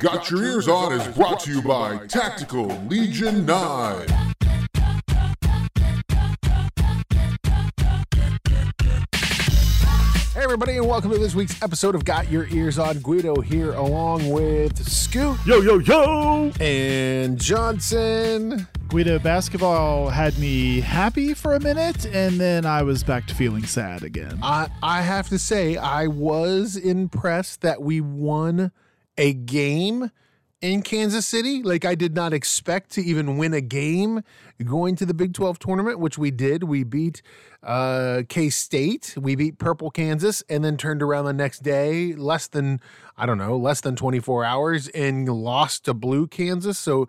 Got Your Ears On is brought to you by Tactical Legion 9. Hey, everybody, and welcome to this week's episode of Got Your Ears On. Guido here, along with Scoot Yo, yo, yo! and Johnson. Guido basketball had me happy for a minute, and then I was back to feeling sad again. I, I have to say, I was impressed that we won a game in Kansas City. Like, I did not expect to even win a game going to the Big 12 tournament, which we did. We beat uh, K State, we beat Purple Kansas, and then turned around the next day, less than, I don't know, less than 24 hours, and lost to Blue Kansas. So,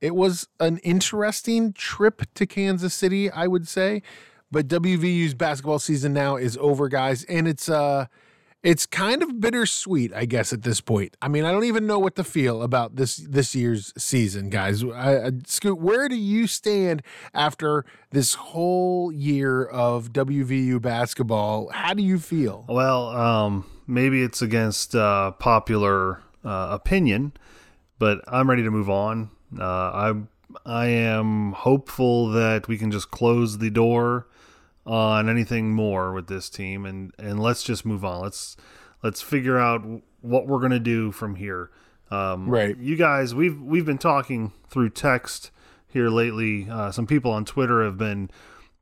it was an interesting trip to Kansas City, I would say. But WVU's basketball season now is over, guys, and it's uh it's kind of bittersweet, I guess, at this point. I mean, I don't even know what to feel about this this year's season, guys. I, I, Scoot, where do you stand after this whole year of WVU basketball? How do you feel? Well, um, maybe it's against uh, popular uh, opinion, but I'm ready to move on. Uh, I I am hopeful that we can just close the door on anything more with this team, and and let's just move on. Let's let's figure out what we're gonna do from here. Um, Right. You guys, we've we've been talking through text here lately. Uh, some people on Twitter have been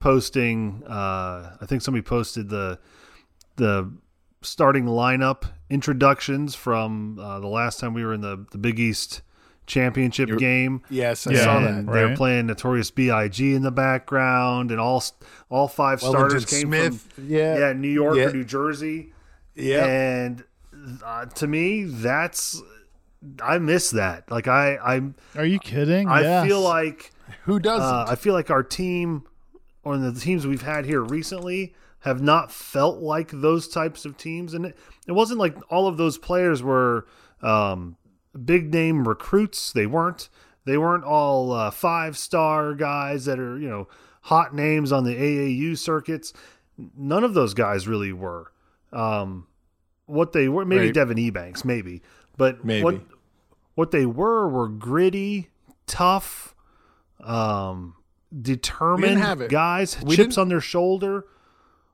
posting. Uh, I think somebody posted the the starting lineup introductions from uh, the last time we were in the, the Big East championship game. Yes, I Yeah, saw yeah. that. They're Right. playing Notorious B.I.G. in the background, and all all five Wellington starters came Smith, from yeah. yeah New York Yeah. or New Jersey. Yeah. And uh, to me, that's I miss that. Like I I Are you kidding? I Yes. feel like Who doesn't? uh, I feel like our team, or the teams we've had here recently, have not felt like those types of teams. And it, it wasn't like all of those players were um, big name recruits. They weren't. They weren't all uh, five star guys that are you know hot names on the AAU circuits. None of those guys really were. Um, what they were, maybe Right. Devin Ebanks, maybe, but Maybe. what what they were were gritty, tough, um, determined guys, We chips on their shoulder.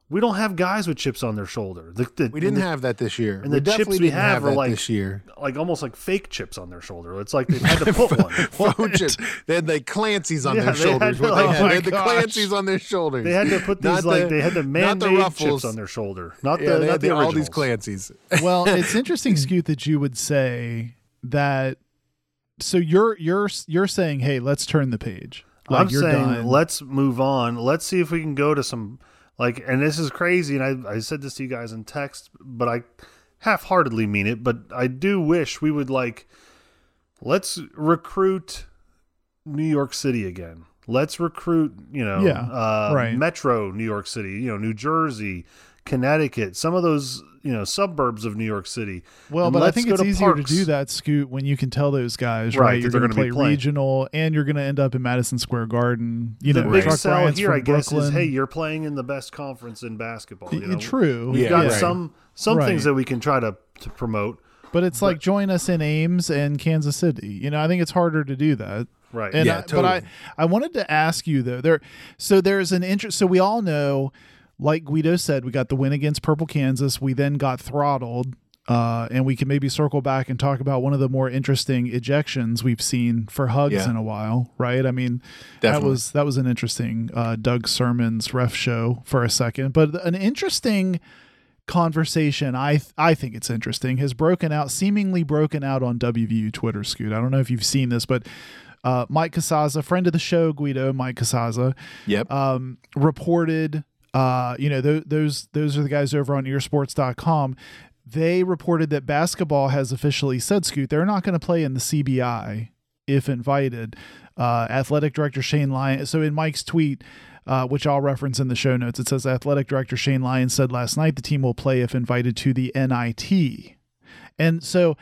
We don't have guys with chips on their shoulder. The, the, we didn't the- have that this year. and we the chips we have have are like- this year. like almost like fake chips on their shoulder. It's like they had to put one. Faux chips. They had the Clancy's on Yeah, their they had shoulders. to- what they oh had. my They had the. Clancy's on their shoulders. They had to put Not these like the- they had the not the man-made Ruffles. chips on their shoulder, not yeah, the they not had the the, all these Clancy's. well, it's interesting, Scoot, that you would say that. So you're you're you're saying, hey, let's turn the page. Like I'm you're saying done. let's move on. Let's see if we can go to some like and this is crazy and I, I said this to you guys in text, but I half heartedly mean it, but I do wish we would like let's recruit New York City again. Let's recruit, you know, Yeah, uh, right. Metro New York City, you know, New Jersey, Connecticut, some of those, you know, suburbs of New York City. Well, And but I think it's to easier parks. to do that, Scoot, when you can tell those guys, Right, right? 'cause You're they're going to play be regional, and you're going to end up in Madison Square Garden. You the know, big Truck sell Bryant's here, from I guess, Brooklyn. is hey, you're playing in the best conference in basketball. You know? True, We've Yeah, got right. some some Right. things that we can try to, to promote. but it's like join us in Ames and Kansas City. You know, I think it's harder to do that. Right. And Yeah, I, but I. I wanted to ask you though. There, so there's an interest. So we all know, like Guido said, we got the win against Purple Kansas. We then got throttled, uh, and we can maybe circle back and talk about one of the more interesting ejections we've seen for Hugs Yeah. in a while, right? I mean, that was that was an interesting uh, Doug Sirmons' ref show for a second, but an interesting conversation i i think it's interesting has broken out seemingly broken out on wvu twitter scoot i don't know if you've seen this but uh, mike casazza friend of the show guido mike casazza Yep. um, reported uh, you know th- those those are the guys over on earsports.com they reported that basketball has officially said scoot they're not going to play in the cbi if invited uh, athletic director shane lyons so in mike's tweet uh, which I'll reference in the show notes. It says Athletic Director Shane Lyons said last night the team will play if invited to the NIT. And so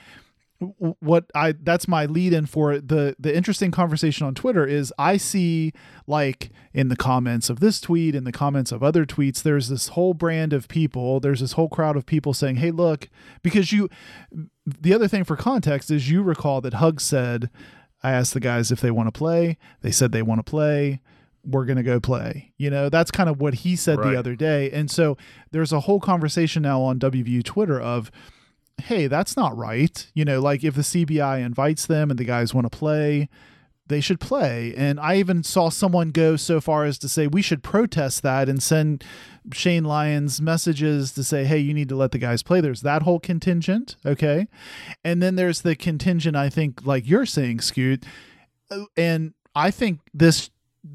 what I that's my lead in for the the interesting conversation on Twitter is I see like in the comments of this tweet in the comments of other tweets there's this whole brand of people there's this whole crowd of people saying hey look because you the other thing for context is you recall that Hug said I asked the guys if they want to play they said they want to play we're going to go play. You know, that's kind of what he said Right. the other day. And so there's a whole conversation now on WVU Twitter of, hey, that's not right. You know, like if the CBI invites them and the guys want to play, they should play. And I even saw someone go so far as to say we should protest that and send Shane Lyons messages to say, hey, you need to let the guys play. There's that whole contingent. Okay. And then there's the contingent, I think, like you're saying, Scoot. Uh, And I think this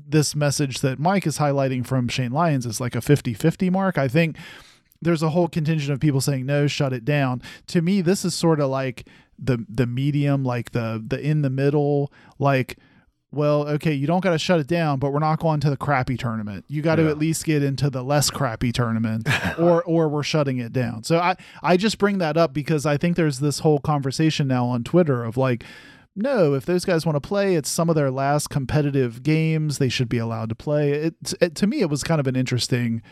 this message that Mike is highlighting from Shane Lyons is like a 50-50 mark. I think there's a whole contingent of people saying no, shut it down. To me, this is sort of like the the medium, like the the in the middle, like well, okay, you don't got to shut it down, but we're not going to the crappy tournament. You got to Yeah. at least get into the less crappy tournament, or or we're shutting it down. So I I just bring that up because I think there's this whole conversation now on Twitter of like, no, if those guys want to play, it's some of their last competitive games. They should be allowed to play. It, it to me, it was kind of an interesting,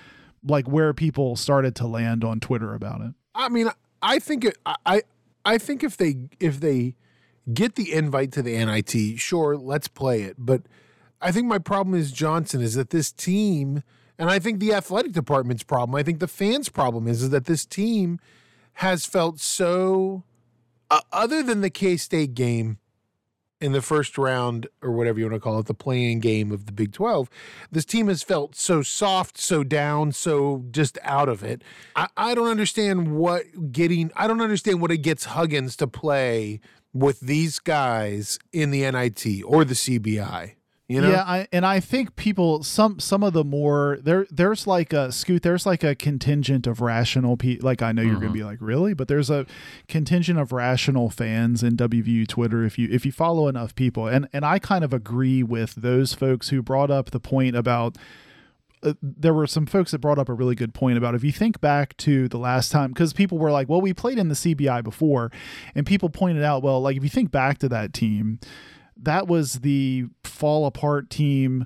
like where people started to land on Twitter about it. I mean, I think it, I- I think if they if they get the invite to the NIT, sure, let's play it. But I think my problem is Johnson is that this team, and I think the athletic department's problem, I think the fans' problem is, is that this team has felt so, uh, other than the K State game in the first round or whatever you want to call it, the playing game of the Big 12, this team has felt so soft, so down, so just out of it. I, I don't understand what getting, I don't understand what it gets Huggins to play with these guys in the NIT or the CBI. You know? Yeah, I, and I think people some some of the more there there's like a scoot there's like a contingent of rational pe like I know you're going to be like really, but there's a contingent of rational fans in WVU Twitter if you if you follow enough people. And and I kind of agree with those folks who brought up the point about uh, there were some folks that brought up a really good point about if you think back to the last time because people were like well we played in the cbi before and people pointed out well like if you think back to that team that was the fall apart team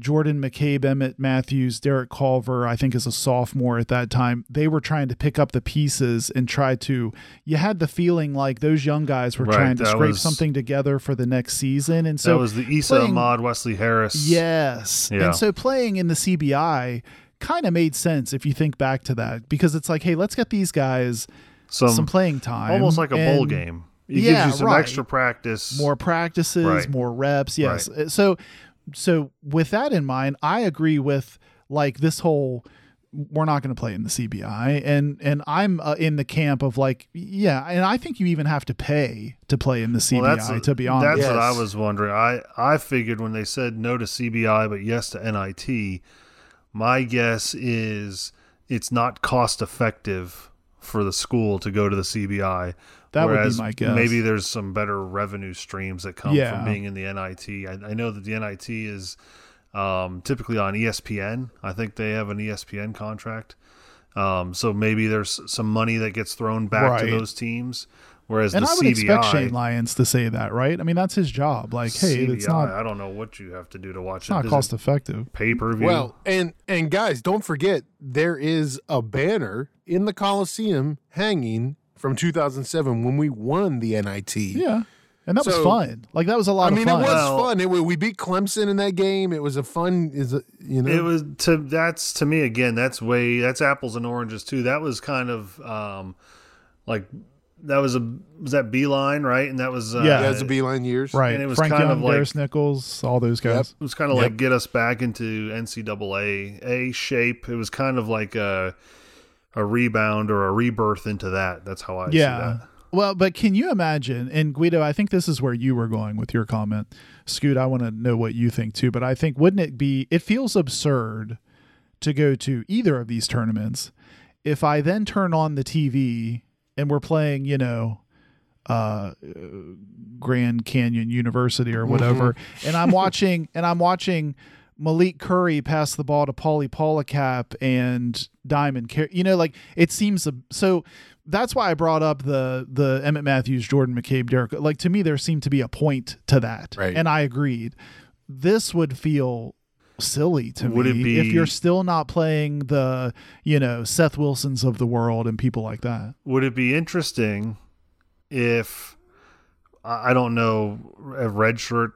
jordan mccabe emmett matthews derek culver i think is a sophomore at that time they were trying to pick up the pieces and try to you had the feeling like those young guys were Right, trying to scrape was- something together for the next season and so that was the Issa playing- Ahmad Wesley Harris. Yes. Yeah. And so playing in the CBI kind of made sense if you think back to that because it's like, hey, let's get these guys some, some playing time. almost like a bowl game. It Yeah, gives you some right. extra practice. More practices, Right. more reps. Yes. So so with that in mind, I agree with like this whole we're not going to play in the CBI and and I'm uh, in the camp of like yeah, and I think you even have to pay to play in the CBI Well, that's to be honest. That's what I was wondering. I I figured when they said no to CBI but yes to NIT, my guess is it's not cost effective for the school to go to the CBI. That would be my guess. Maybe there's some better revenue streams that come Yeah. from being in the NIT. I, I know that the NIT is um, typically on ESPN. I think they have an ESPN contract. Um, so maybe there's some money that gets thrown back to those teams. Whereas and the I would CBI, expect Shane Lyons to say that, right? I mean, that's his job. Like, hey, it's not I don't know what you have to do to watch it's not it. cost effective. pay per view. Well, and and guys, don't forget there is a banner in the Coliseum hanging from 2007 when we won the NIT. Yeah. And that was fun. Like that was a lot of fun. I mean, fun. it was Well- fun. It, we beat Clemson in that game. It was a fun, is a, you know. it was to that's to me again. That's way that's apples and oranges too. That was kind of um, like that was a was that Beilein right, and that was uh, Yeah. yeah, it's a Beilein years. right. and it was Frank kind Young, of like- Darris Nichols, all those guys. It was kind of Yep. like get us back into NCAA a shape. It was kind of like a a rebound or a rebirth into that. That's how I see Yeah. that. Well, but can you imagine? And Guido, I think this is where you were going with your comment. Scoot, I want to know what you think too. But I think wouldn't it be? It feels absurd to go to either of these tournaments if I then turn on the TV and we're playing, you know, uh, Grand Canyon University or whatever, and I'm watching and I'm watching Malik Curry passed the ball to Pauly Paulicap and Diamond. Car- You know, like it seems ab- so. that's why I brought up the the Emmett Matthews, Jordan McCabe, Derek. Like to me, there seemed to be a point to that, Right. and I agreed. This would feel silly to Would me be- if you're still not playing the you know Seth Wilsons of the world and people like that. Would it be interesting if I don't know a red shirt?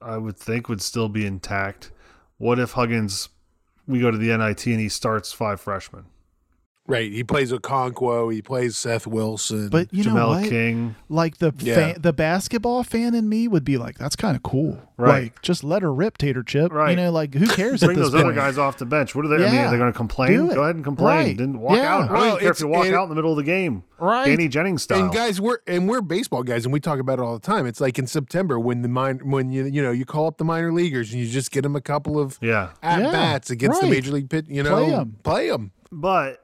I would think would still be intact. What if Huggins? We go to the NIT and he starts five freshmen. Right. He plays Okonkwo. He plays Seth Wilson. But you know Jamel what? King. Like the Yeah. fan, the basketball fan in me would be like, "That's kind of cool." Right. Like, just let her rip, Tater Chip. Right. You know, like who cares at Bring this those other guys off the bench. What are they? I mean, Yeah. are they going to complain? Go ahead and complain. Right. Then walk Yeah. out. I don't Well, care if you walk and- out in the middle of the game. Right. Danny Jennings style. And guys, we're and we're baseball guys, and we talk about it all the time. It's like in September when the min- when you you know you call up the minor leaguers and you just get them a couple of yeah. at Yeah, bats against the major league pit. You know, Play 'em. Play them. But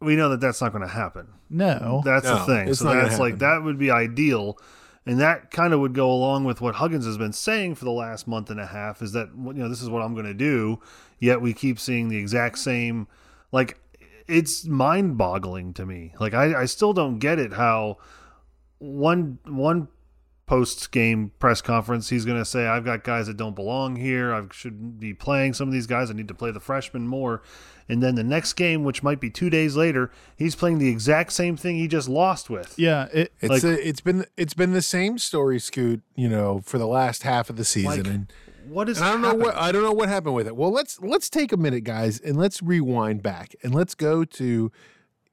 we know that that's not going to happen. No, That's the thing. it's So not that's like that would be ideal, and that kind of would go along with what Huggins has been saying for the last month and a half. Is that you know this is what I'm going to do. Yet we keep seeing the exact same. Like it's mind-boggling to me. Like I, I still don't get it how one one post game press conference he's going to say I've got guys that don't belong here. I should be playing some of these guys. I need to play the freshmen more. And then the next game, which might be two days later, he's playing the exact same thing he just lost with. yeah, it, It's Like- a, it's been it's been the same story, Scoot. You know, for the last half of the season, Like, and, What is? and I don't know what I don't know what happened with it. Well, let's let's take a minute, guys, and let's rewind back and let's go to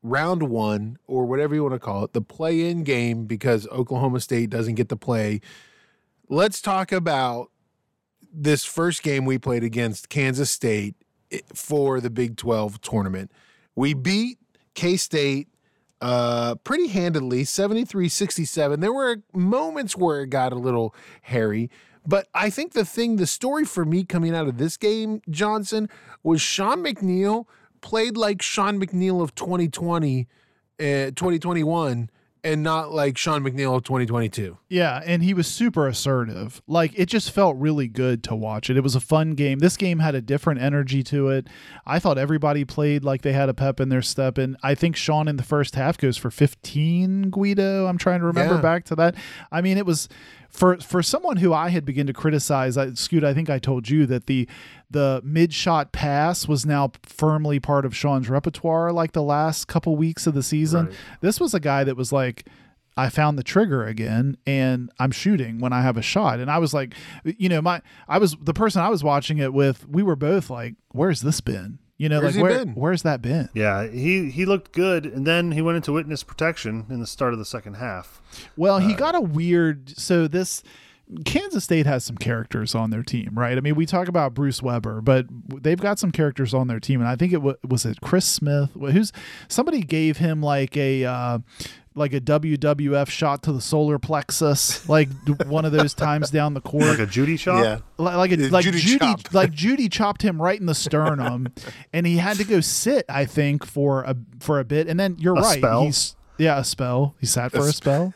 round one or whatever you want to call it, the play-in game because Oklahoma State doesn't get to play. Let's talk about this first game we played against Kansas State for the Big 12 tournament. We beat K State uh, pretty handedly, 73 67. There were moments where it got a little hairy. But I think the thing, the story for me coming out of this game, Johnson, was Sean McNeil played like Sean McNeil of 2020, uh, 2021, and not like Sean McNeil of 2022. Yeah, and he was super assertive. Like it just felt really good to watch it. It was a fun game. This game had a different energy to it. I thought everybody played like they had a pep in their step and I think Sean in the first half goes for 15 Guido. I'm trying to remember Yeah. back to that. I mean, it was for for someone who I had begun to criticize, I, Scoot, I think I told you that the the mid shot pass was now firmly part of Sean's repertoire like the last couple weeks of the season. Right. This was a guy that was like I found the trigger again and I'm shooting when I have a shot. And I was like, you know, my I was the person I was watching it with, we were both like, where's this been? You know, Where's like where been? where's that been? Yeah, he he looked good, and then he went into witness protection in the start of the second half. Well, he uh, got a weird so this Kansas State has some characters on their team, right? I mean, we talk about Bruce Weber, but they've got some characters on their team, and I think it wa- was it Chris Smith, who's somebody gave him like a uh, like a WWF shot to the solar plexus, like one of those times down the court, Like a Judy shot. Yeah. Li- like a, like Judy Judy, chop. like Judy chopped him right in the sternum, and he had to go sit. I think for a for a bit, and then you're A right. spell? He's yeah, a spell. He sat for A a sp- spell.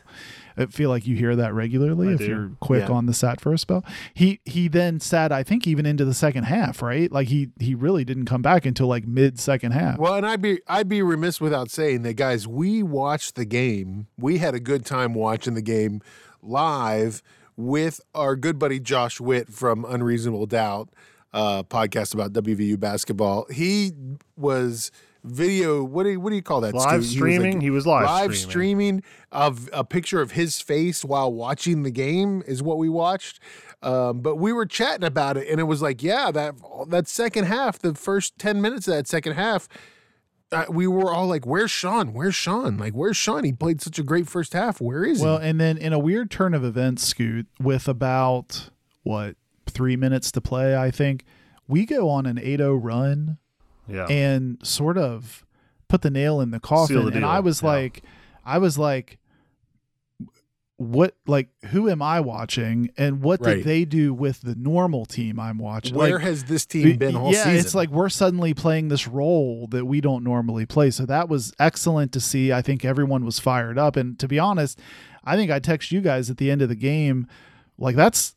I feel like you hear that regularly I if do. you're quick Yeah. on the sat for a spell. He he then sat, I think, even into the second half, right? Like he he really didn't come back until like mid second half. Well, and I'd be I'd be remiss without saying that, guys. We watched the game. We had a good time watching the game live with our good buddy Josh Witt from Unreasonable Doubt uh, podcast about WVU basketball. He was video. What do you, what do you call that? Live Stu? He was streaming? He was live live streaming. streaming of a picture of his face while watching the game is what we watched. Um, but we were chatting about it, and it was like, yeah, that that second half, the first ten minutes of that second half, uh, we were all like, "Where's Sean? Where's Sean? Like, where's Sean? He played such a great first half. Where is Well, he?" Well, and then in a weird turn of events, Scoot, with about what three minutes to play, I think we go on an 8-0 run Yeah. and sort of put the nail in the coffin. the and I was yeah. like, I was like, what? Like, who am I watching? And what Right. did they do with the normal team I'm watching? Where Like, has this team been all yeah, season? it's like we're suddenly playing this role that we don't normally play. So that was excellent to see. I think everyone was fired up. And to be honest, I think I text you guys at the end of the game, like that's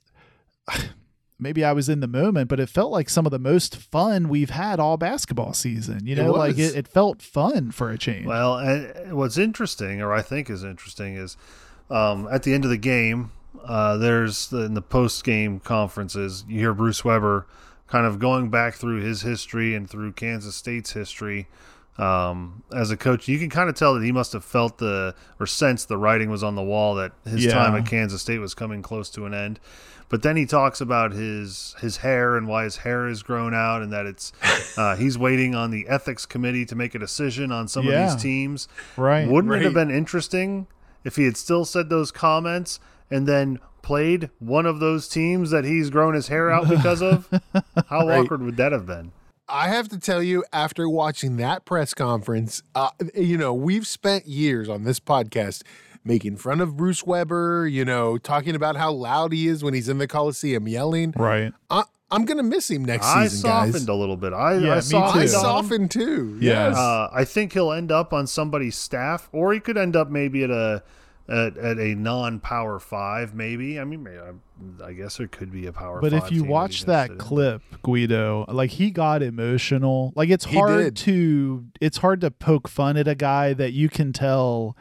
maybe I was in the moment, but it felt like some of the most fun we've had all basketball season. You know, like it, it felt fun for a change. Well, and what's interesting, or I think is interesting, is um, at the end of the game, uh, there's the, in the post game conferences, you hear Bruce Weber kind of going back through his history and through Kansas State's history um, as a coach. You can kind of tell that he must have felt the or sensed the writing was on the wall that his Yeah. time at Kansas State was coming close to an end. But then he talks about his his hair and why his hair is grown out, and that it's uh, he's waiting on the ethics committee to make a decision on some Yeah. of these teams. Right. Wouldn't it have been interesting if he had still said those comments and then played one of those teams that he's grown his hair out because of? How Right. awkward would that have been? I have to tell you, after watching that press conference, uh, you know, we've spent years on this podcast making fun of Bruce Weber, you know, talking about how loud he is when he's in the Coliseum yelling. right. I, I'm going to miss him next season. I softened a little bit. I, Yeah, I me softened too. I softened too. Yeah. Yes. Uh, I think he'll end up on somebody's staff, or he could end up maybe at a at, at a non-power five. Maybe I mean, may- I, I guess there could be a power. But five if you team watch that clip, Guido, like he got emotional. Like it's He hard did. to it's hard to poke fun at a guy that you can tell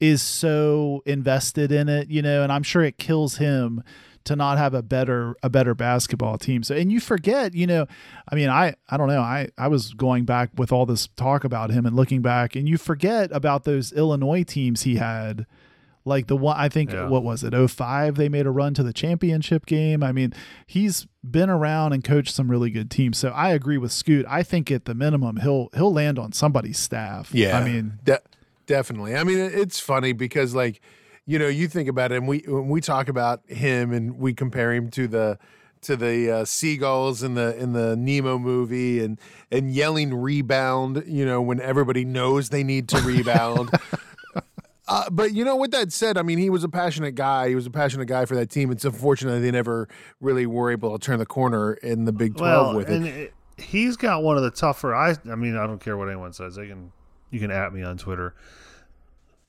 is so invested in it, you know, and I'm sure it kills him to not have a better a better basketball team. So and you forget, you know, I mean, I I don't know, I I was going back with all this talk about him and looking back and you forget about those Illinois teams he had like the one I think Yeah. what was it 05 they made a run to the championship game. I mean, he's been around and coached some really good teams. So I agree with Scoot. I think at the minimum he'll he'll land on somebody's staff. Yeah, I mean, de- definitely. I mean, it's funny because, like, you know, you think about it, and we when we talk about him and we compare him to the to the uh, seagulls in the in the Nemo movie, and and yelling rebound, you know, when everybody knows they need to rebound. Uh, but you know, with that said, I mean, he was a passionate guy. He was a passionate guy for that team. It's unfortunate they never really were able to turn the corner in the Big Twelve well, with and it. it, he's got one of the tougher. I I mean, I don't care what anyone says. They can you can at me on Twitter.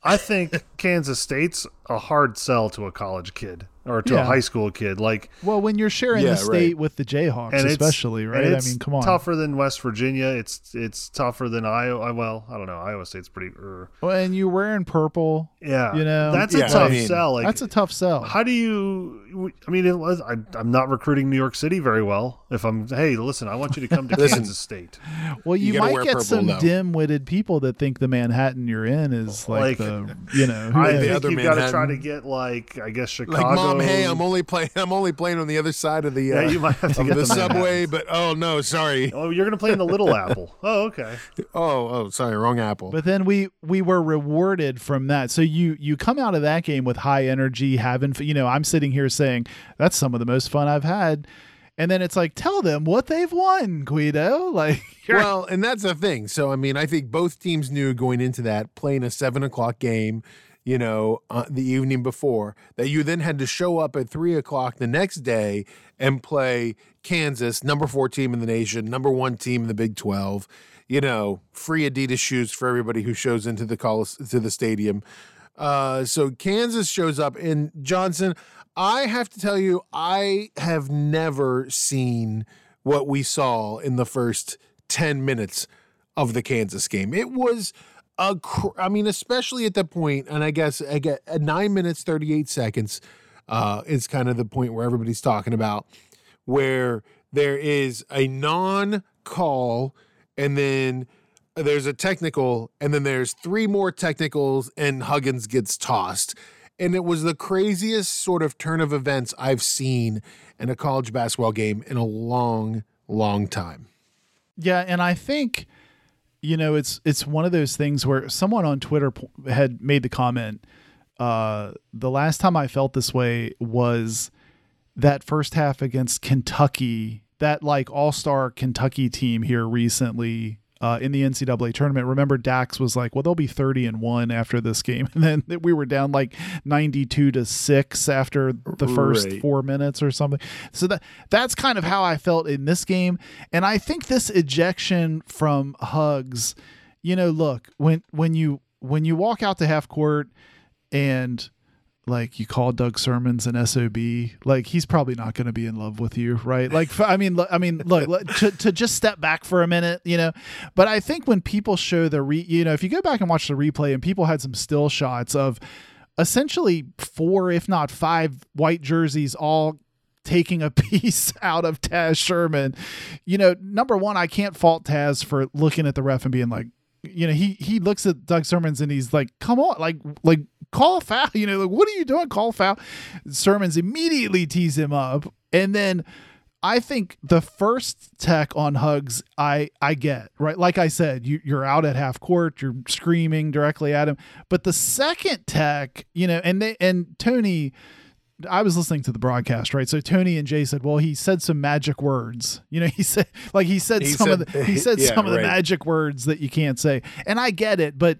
I think Kansas State's a hard sell to a college kid or to a high school kid. Like well, when you're sharing Yeah, the state right. with the Jayhawks, and it's- especially, right? and I mean, come on. tougher than West Virginia. It's it's tougher than Iowa. Well, I don't know. Iowa State's pretty. er, Well, and you're wearing purple. yeah, You know? that's Yeah, a tough I mean, sell. Like That's a tough sell. How do you? I mean, it was. I, I'm not recruiting New York City very well. If I'm, hey, listen, I want you to come to Listen. Kansas State. Well, you, You might get purple, some though. dim-witted people that think the Manhattan you're in is like, Like, the, you know, who I knows? the think you've got to try to get like, I guess Chicago. Like, mom, hey, I'm only playing. I'm only playing on the other side of the Yeah, uh, you might have to get the the subway. But oh no, sorry. Oh, you're gonna play in the Little Apple. Oh, okay. Oh oh, sorry, wrong apple. But then we we were rewarded from that. So you you come out of that game with high energy, having you know I'm sitting here saying that's some of the most fun I've had, and then it's like tell them what they've won, Guido. Like well, and that's the thing. So I mean, I think both teams knew going into that playing a seven o'clock game. You know, uh, the evening before that, you then had to show up at three o'clock the next day and play Kansas, number four team in the nation, number one team in the Big Twelve. You know, free Adidas shoes for everybody who shows into the colis- to the stadium. Uh, so Kansas shows up, and Johnson. I have to tell you, I have never seen what we saw in the first 10 minutes of the Kansas game. It was a, cr- I mean, especially at that point, and I guess I get at nine minutes, 38 seconds uh, is kind of the point where everybody's talking about where there is a non call and then there's a technical and then there's three more technicals and Huggins gets tossed. And it was the craziest sort of turn of events I've seen in a college basketball game in a long, long time. Yeah, and I think you know it's it's one of those things where someone on Twitter had made the comment. Uh, the last time I felt this way was that first half against Kentucky, that like all star Kentucky team here recently. Uh, in the NCAA tournament, remember Dax was like, "Well, they'll be thirty and one after this game," and then we were down like ninety-two to six after the first Right. four minutes or something. So that that's kind of how I felt in this game, and I think this ejection from Hugs, you know, look when when you when you walk out to half court and like you call Doug Sirmons an SOB, like he's probably not going to be in love with you, right? Like, I mean, I mean, look, to, to just step back for a minute, you know, but I think when people show the re, you know, if you go back and watch the replay and people had some still shots of essentially four, if not five white jerseys all taking a piece out of Taz Sherman, you know, number one, I can't fault Taz for looking at the ref and being like, you know, he he looks at Doug Sirmons and he's like, "Come on, like like call a foul." You know, like what are you doing? Call a foul. Sirmons immediately tees him up, and then I think the first tech on hugs, I I get right. Like I said, you you're out at half court, you're screaming directly at him. But the second tech, you know, and they and Tony I was listening to the broadcast, right? So Tony and Jay said, "Well, he said some magic words." You know, he said like he said He some said- of the he said yeah, some of the magic words that you can't say. And I get it, but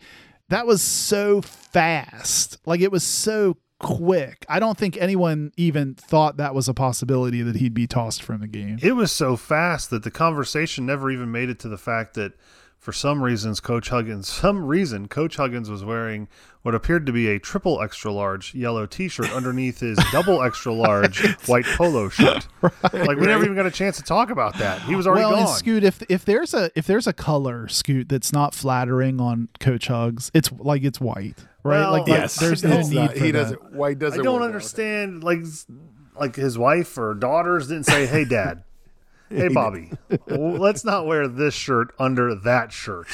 that was so fast. Like it was so quick. I don't think anyone even thought that was a possibility that he'd be tossed from the game. It was so fast that the conversation never even made it to the fact that for some reasons Coach Huggins some reason Coach Huggins was wearing what appeared to be a triple extra large yellow t-shirt underneath his double extra large white polo shirt. Like we never even got a chance to talk about that. He was already well, gone. Scoot, if if there's a if there's a color Scoot that's not flattering on Coach Hugs, it's like it's white, right? Well, like, like, Yes. there's no need not- for he that. doesn't. White doesn't. I don't work well. understand like like his wife or daughters didn't say, "Hey dad, hey Bobby, let's not wear this shirt under that shirt."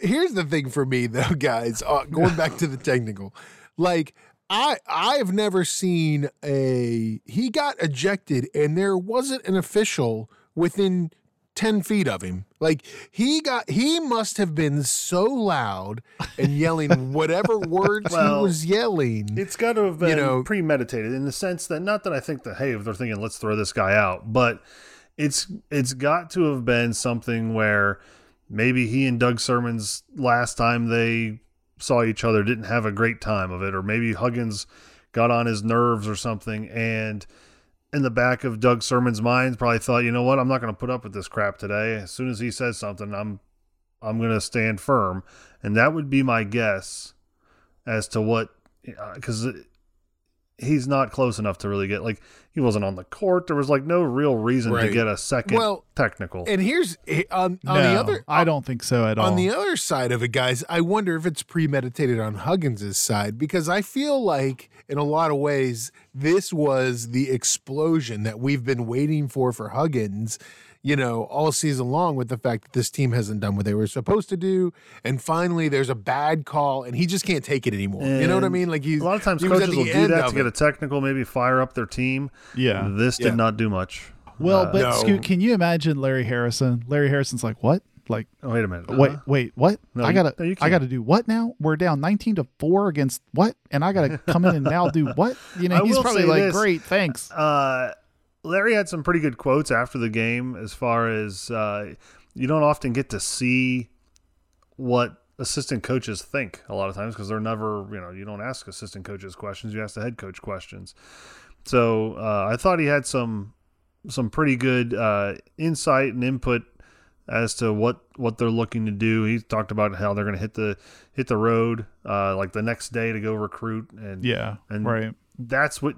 here's the thing for me though guys uh, going back to the technical. Like i i've never seen a he got ejected and there wasn't an official within 10 feet of him. Like he got he must have been so loud and yelling whatever words Well, he was yelling It's got to have been you know- premeditated in the sense that not that I think that hey, if they're thinking let's throw this guy out, but it's it's got to have been something where maybe he and Doug Sirmons last time they saw each other didn't have a great time of it, or maybe Huggins got on his nerves or something, and in the back of Doug Sirmons' mind probably thought, you know what, I'm not going to put up with this crap today. As soon as he says something, I'm I'm going to stand firm, and that would be my guess as to what uh, because he's not close enough to really get like he wasn't on the court. There was like no real reason to get a second Well, technical. and here's on, on no, the other I don't think so at all. On the other side of it, guys, I wonder if it's premeditated on Huggins's side because I feel like, in a lot of ways, this was the explosion that we've been waiting for for Huggins, you know, all season long with the fact that this team hasn't done what they were supposed to do. And finally, there's a bad call and he just can't take it anymore. you know what I mean? Like he's a lot of times he was at coaches will do that to get it. a technical, maybe fire up their team. yeah. This did Yeah. not do much. Well, Uh, but No. Scoot, can you imagine Larry Harrison? Larry Harrison's like, what? Like, oh, wait a minute. wait, Uh-huh. wait, what? No, I gotta, no, you I gotta do what now? We're down nineteen to four against what? And I gotta come in and now do what? You know, I he's probably like, this. great, thanks. Uh, Larry had some pretty good quotes after the game as far as uh, you don't often get to see what assistant coaches think a lot of times because they're never, you know, you don't ask assistant coaches questions, you ask the head coach questions. So uh, I thought he had some some pretty good uh, insight and input as to what what they're looking to do. He talked about how they're going to hit the hit the road uh, like the next day to go recruit and Yeah, and right. that's what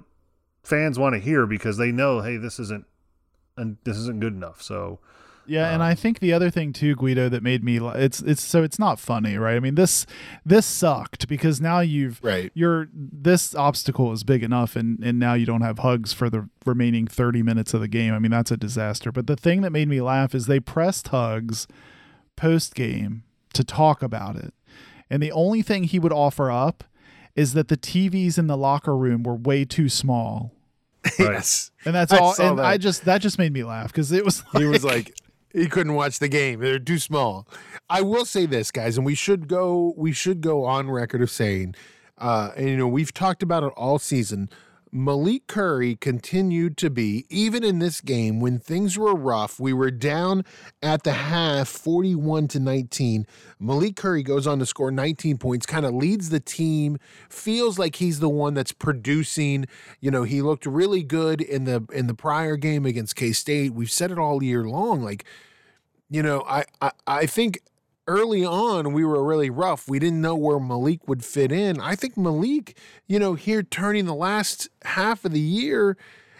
fans want to hear because they know, hey, this isn't and this isn't good enough. So Yeah, and um, I think the other thing too, Guido, that made me it's it's so it's not funny, right? I mean this this sucked because now you've Right. you're this obstacle is big enough, and and now you don't have hugs for the remaining thirty minutes of the game. I mean that's a disaster. But the thing that made me laugh is they pressed hugs post game to talk about it, and the only thing he would offer up is that the TVs in the locker room were way too small. yes. And that's all. saw And that. I just that just made me laugh because it was he was like he couldn't watch the game they're too small i will say this guys and we should go we should go on record of saying uh and you know we've talked about it all season Malik Curry continued to be, even in this game when things were rough, we were down at the half 41 to 19. Malik Curry goes on to score 19 points, kind of leads the team, feels like he's the one that's producing. You know, he looked really good in the in the prior game against K-State. We've said it all year long. Like, you know, I I, I think early on we were really rough. We didn't know where Malik would fit in. I think Malik, you know, here turning the last half of the year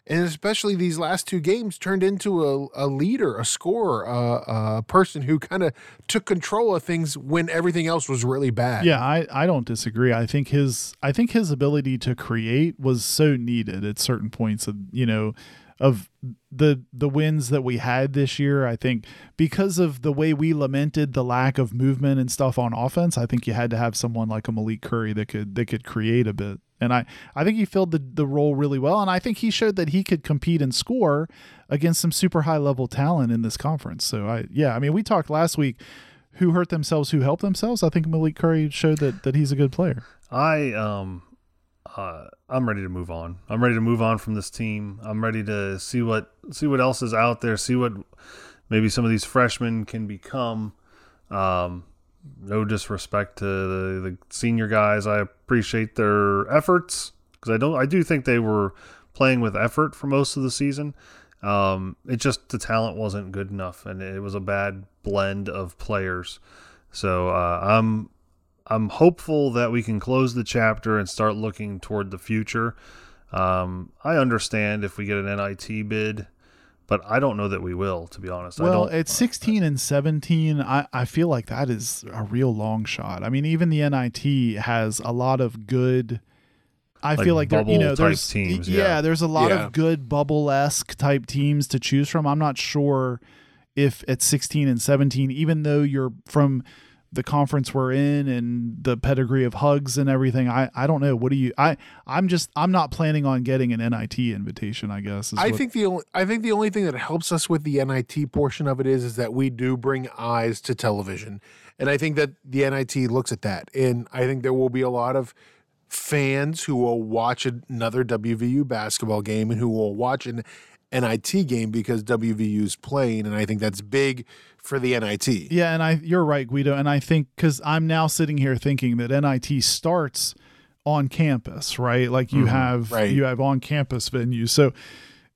and especially these last two games turned into a, a leader, a scorer, a, a person who kind of took control of things when everything else was really bad. Yeah, I, I don't disagree. I think his I think his ability to create was so needed at certain points of you know of the the wins that we had this year. I think because of the way we lamented the lack of movement and stuff on offense, I think you had to have someone like a Malik Curry that could that could create a bit. And I, I think he filled the, the role really well. And I think he showed that he could compete and score against some super high level talent in this conference. So I yeah, I mean we talked last week who hurt themselves, who helped themselves. I think Malik Curry showed that that he's a good player. I um uh, I'm ready to move on. I'm ready to move on from this team. I'm ready to see what see what else is out there. See what maybe some of these freshmen can become. Um, no disrespect to the, the senior guys. I appreciate their efforts because I don't. I do think they were playing with effort for most of the season. Um, it just the talent wasn't good enough, and it was a bad blend of players. So uh, I'm I'm hopeful that we can close the chapter and start looking toward the future. Um, I understand if we get an NIT bid but I don't know that we will, to be honest. Well, at 16 and 17, I, I feel like that is a real long shot. I mean, even the NIT has a lot of good. I like feel like there, you know, there's teams, yeah. yeah. there's a lot yeah. of good bubble esque type teams to choose from. I'm not sure if at 16 and 17, even though you're from the conference we're in and the pedigree of hugs and everything. I, I don't know. What do you I I'm just I'm not planning on getting an NIT invitation, I guess. I what, think the only I think the only thing that helps us with the NIT portion of it is is that we do bring eyes to television. And I think that the NIT looks at that. And I think there will be a lot of fans who will watch another WVU basketball game and who will watch an NIT game because WVU is playing, and I think that's big for the NIT. Yeah, and I you're right, Guido, and I think because I'm now sitting here thinking that NIT starts on campus, right? Like you mm-hmm, have right. you have on campus venues, so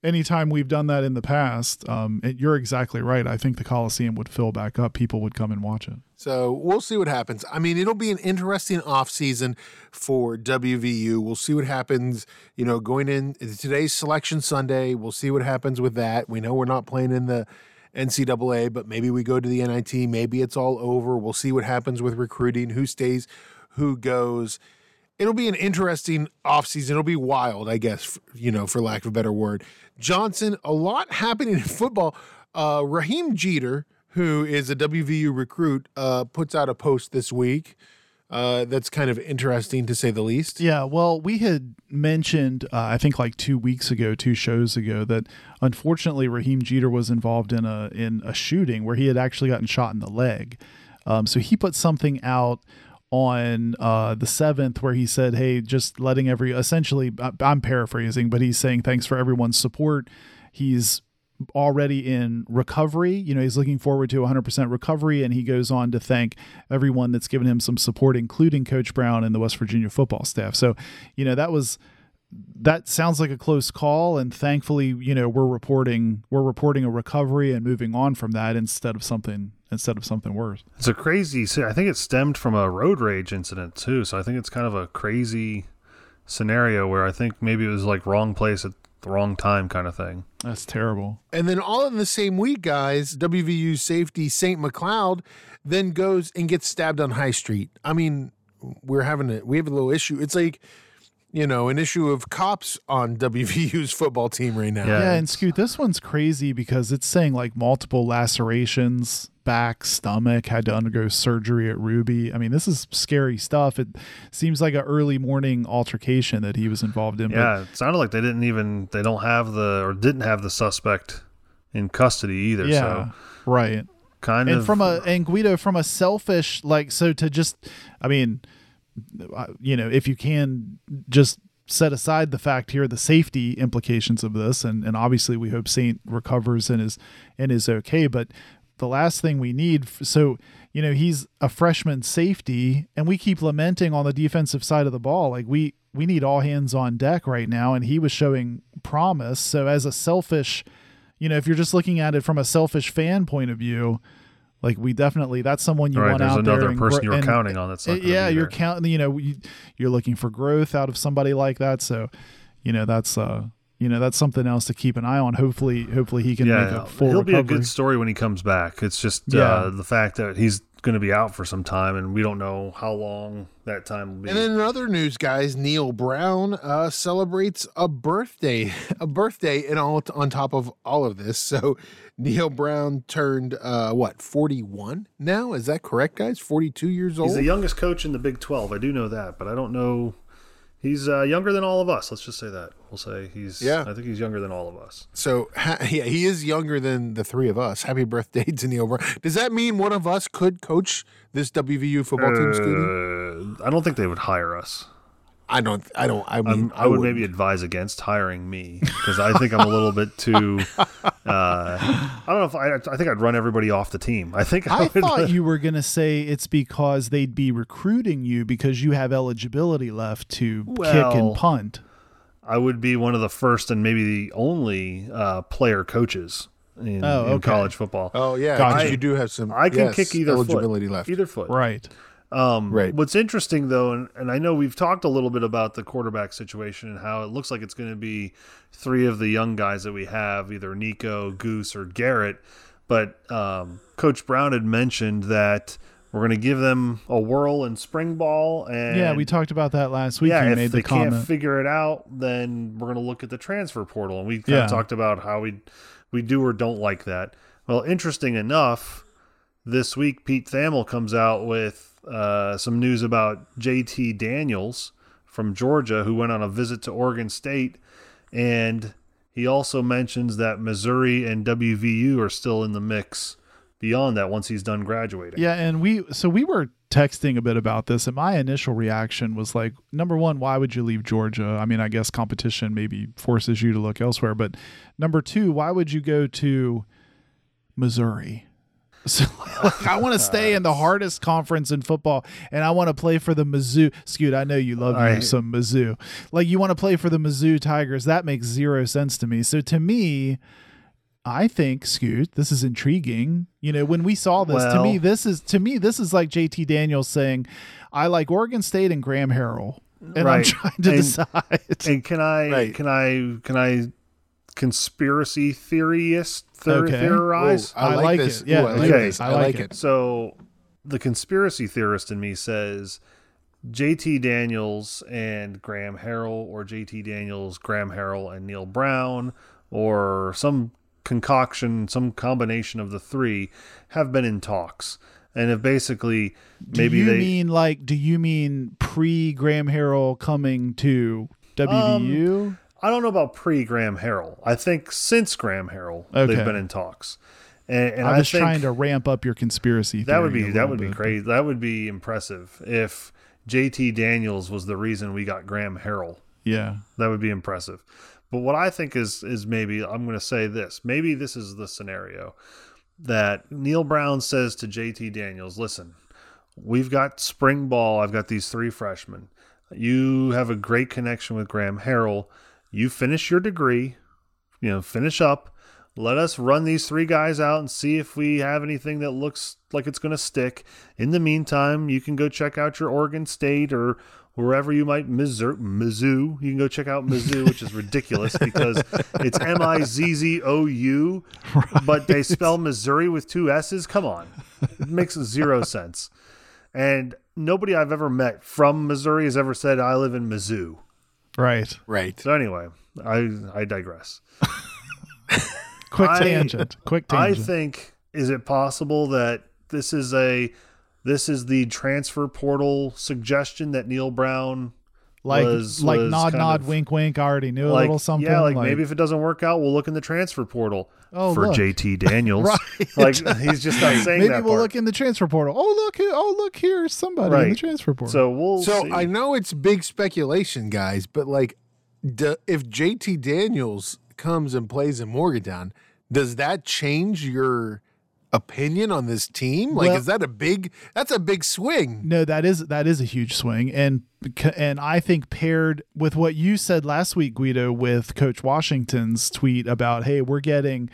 anytime we've done that in the past, um, it, you're exactly right. I think the Coliseum would fill back up. People would come and watch it. So we'll see what happens. I mean, it'll be an interesting off season for WVU. We'll see what happens. You know, going in today's selection Sunday, we'll see what happens with that. We know we're not playing in the NCAA, but maybe we go to the NIT. Maybe it's all over. We'll see what happens with recruiting, who stays, who goes it'll be an interesting offseason. It'll be wild, I guess, you know, for lack of a better word. Johnson, a lot happening in football. Uh, Raheem Jeter, who is a WVU recruit, uh, puts out a post this week. Uh, that's kind of interesting to say the least. Yeah, well, we had mentioned, uh, I think, like two weeks ago, two shows ago, that unfortunately Raheem Jeter was involved in a in a shooting where he had actually gotten shot in the leg. Um, so he put something out on uh, the seventh where he said, "Hey, just letting every essentially." I'm paraphrasing, but he's saying thanks for everyone's support. He's already in recovery. You know, he's looking forward to 100% recovery, and he goes on to thank everyone that's given him some support, including Coach Brown and the West Virginia football staff. So, you know, that was that sounds like a close call and thankfully you know we're reporting we're reporting a recovery and moving on from that instead of something instead of something worse. It's a crazy i think it stemmed from a road rage incident too so i think it's kind of a crazy scenario where i think maybe it was like wrong place at the wrong time kind of thing. That's terrible. And then all in the same week guys wvu safety st mcleod then goes and gets stabbed on high street. I mean we're having a we have a little issue. It's like you know, an issue of cops on WVU's football team right now. Yeah, yeah and Scoot, this one's crazy because it's saying like multiple lacerations, back, stomach, had to undergo surgery at Ruby. I mean, this is scary stuff. It seems like an early morning altercation that he was involved in. Yeah, it sounded like they didn't even they don't have the or didn't have the suspect in custody either. Yeah, so. right. Kind and of from a and Guido from a selfish like so to just I mean uh, you know, if you can just set aside the fact here the safety implications of this and, and obviously we hope Saint recovers and is and is okay but the last thing we need so you know he's a freshman safety and we keep lamenting on the defensive side of the ball like we we need all hands on deck right now and he was showing promise so as a selfish you know if you're just looking at it from a selfish fan point of view Like we definitely that's someone you right, want out there. There's another person you're and- counting on that's not yeah, you're counting. You know, you, you're looking for growth out of somebody like that. So, you know, that's uh, you know, that's something else to keep an eye on. Hopefully, hopefully he can make Yeah, a full he'll be a good story when he comes back. It's just Yeah. uh, the fact that he's going to be out for some time, and we don't know how long that time will be. And then in other news, guys, Neal Brown uh, celebrates a birthday, a birthday, and all on top of all of this. So Neal Brown turned uh, what forty one now? Is that correct, guys? Forty two years old. he's the youngest coach in the Big Twelve. I do know that, but I don't know. He's uh, younger than all of us. Let's just say that. We'll say he's. Yeah. I think he's younger than all of us. so ha- yeah, he is younger than the three of us. Happy birthday to Neal Brown. Does that mean one of us could coach this WVU football team, Scooty? Uh, I don't think they would hire us. I don't. I don't. I mean, I'm, I would wouldn't. maybe advise against hiring me because I think I'm a little bit too. Uh, I don't know if I. I think I'd run everybody off the team. I think I, I would. thought you were going to say it's because they'd be recruiting you because you have eligibility left to kick and punt. I would be one of the first and maybe the only uh, player coaches in, Oh, in college football. Oh yeah, Gotcha. 'cause you do have some. I can yes, kick either eligibility foot. left. Either foot. Right. Um, Right. What's interesting though, and, and I know we've talked a little bit about the quarterback situation and how it looks like it's going to be three of the young guys that we have, either Nico, Goose, or Garrett. But um, Coach Brown had mentioned that we're going to give them a whirl in spring ball, and yeah, we talked about that last week. yeah, you if made they the comment. can't figure it out, then we're going to look at the transfer portal, and we kind Yeah. of talked about how we we do or don't like that. Well, interesting enough, this week Pete Thamel comes out with uh, some news about JT Daniels from Georgia, who went on a visit to Oregon State, and he also mentions that Missouri and WVU are still in the mix beyond that once he's done graduating. Yeah, and we so we were texting a bit about this, and my initial reaction was like, number one, why would you leave Georgia? I mean, I guess competition maybe forces you to look elsewhere, but number two, why would you go to Missouri? So like, I want to stay in the hardest conference in football, and I want to play for the Mizzou. Scoot, I know you love you I- some Mizzou. Like you want to play for the Mizzou Tigers. That makes zero sense to me. So to me, I think Scoot, this is intriguing. You know, when we saw this, to me, this is to me, this is like JT Daniels saying, "I like Oregon State and Graham Harrell," and I'm trying to And- decide. And can I Right. can I can I conspiracy theorist theor- Okay. theorize? Whoa, I, I like, like this. it. Yeah, Ooh, I like okay. this. I I, like like it. it. So the conspiracy theorist in me says JT Daniels and Graham Harrell or JT Daniels, Graham Harrell and Neal Brown or some concoction, some combination of the three have been in talks. And have basically Do maybe you they mean like? Do you mean pre Graham Harrell coming to WVU? Um, I don't know about pre Graham Harrell. I think since Graham Harrell, Okay. they've been in talks. And, and I I, was think trying to ramp up your conspiracy. that would be that would be bit. crazy. That would be impressive if JT Daniels was the reason we got Graham Harrell. Yeah. That would be impressive. But what I think is is maybe I'm going to say this. Maybe this is the scenario that Neal Brown says to JT Daniels, "Listen, we've got spring ball. I've got these three freshmen. You have a great connection with Graham Harrell. You finish your degree, you know, finish up. Let us run these three guys out and see if we have anything that looks like it's going to stick. In the meantime, you can go check out your Oregon State or wherever you might Mizzou. Mizzou. You can go check out Mizzou, which is ridiculous because it's M I Z Z O U, but they spell Missouri with two S's. Come on, it makes zero sense. And nobody I've ever met from Missouri has ever said I live in Mizzou. Right. Right. So anyway, I I digress. Quick I- tangent. Quick tangent. I think is it possible that this is a this is the transfer portal suggestion that Neal Brown like was- like was nod nod of- wink wink. I already knew a little something. yeah like, maybe if it doesn't work out we'll look in the transfer portal Oh, for look. JT Daniels Right. like he's just not saying that. maybe we'll part. look in the transfer portal. Oh look here! Oh look here's somebody in the transfer portal. so we'll So see. I know it's big speculation, guys, but like, d- if JT Daniels comes and plays in Morgantown, does that change your opinion on this team? Like, Well- is that a big? That's a big swing. No, that is that is a huge swing, and and I think paired with what you said last week, Guido, with Coach Washington's tweet about, hey, we're getting,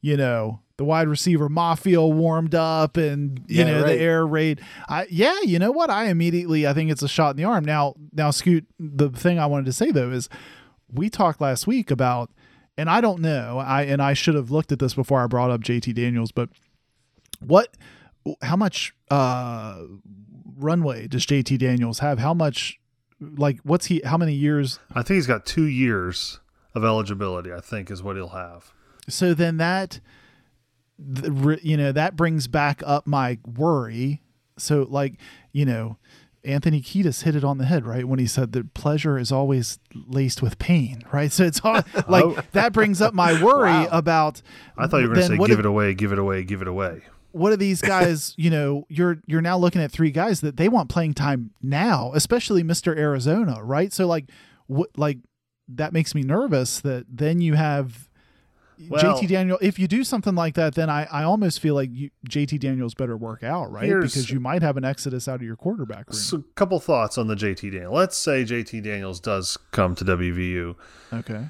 you know, the wide receiver mafia warmed up and you Yeah, know right. the air raid. I yeah, you know what? I immediately I think it's a shot in the arm. Now now Scoot, the thing I wanted to say though is we talked last week about and I don't know, I and I should have looked at this before I brought up JT Daniels, but what how much uh runway does JT Daniels have? How much like what's he how many years I think he's got two years of eligibility. I think is what he'll have. so then that you know that brings back up my worry so like you know anthony kiedis hit it on the head right when he said that pleasure is always laced with pain right so it's all like that brings up my worry about I thought you were going to say give if- it away, give it away, give it away. What are these guys you know you're you're now looking at three guys that they want playing time now especially mr arizona right so like what like that makes me nervous that then you have Well- JT Daniel, if you do something like that, then I, I almost feel like you, JT Daniels better work out, right? Because you might have an exodus out of your quarterback room. So, a couple thoughts on the JT Daniel. Let's say JT Daniels does come to WVU. okay.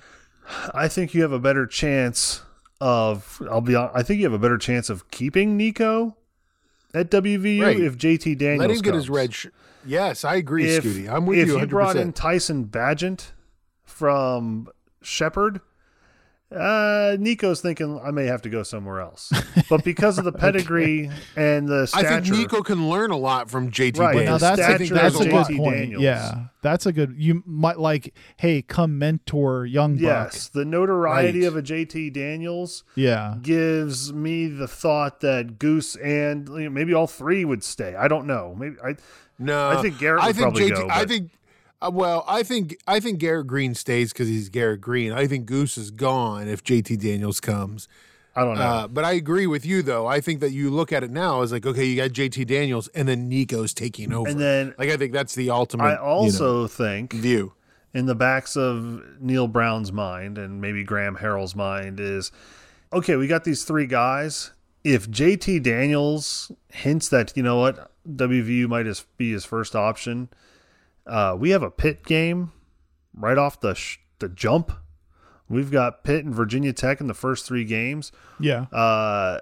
I think you have a better chance of. I'll be. I think you have a better chance of keeping Nico at WVU Right. if JT Daniels. Let him get his red. Sh- yes, I agree, If, Scooty. I'm with if you you brought in Tyson Bagent from Shepherd, uh, Nico's thinking I may have to go somewhere else. But because of the pedigree and the stature, I think Nico can learn a lot from JT. Right, Daniels. Now that's I think that's a good point. Daniels. Yeah, that's a good. You might like, hey, come mentor young yes, the notoriety Right. of a JT Daniels. Yeah, gives me the thought that Goose and you know, maybe all three would stay. I don't know. Maybe I. No, I think Garrett I think probably JT, go, I think. Uh, well, I think I think Garrett Green stays because he's Garrett Green. I think Goose is gone if JT Daniels comes. I don't know. Uh, but I agree with you though. I think that you look at it now as like, okay, you got JT Daniels, and then Nico's taking over. and then like I think that's the ultimate. I you know, also think view. in the backs of Neal Brown's mind and maybe Graham Harrell's mind is okay, we got these three guys. If JT Daniels hints that, you know what, WVU might be his first option, uh, we have a pit game right off the, sh- the jump. We've got Pitt and Virginia Tech in the first three games. yeah. Uh,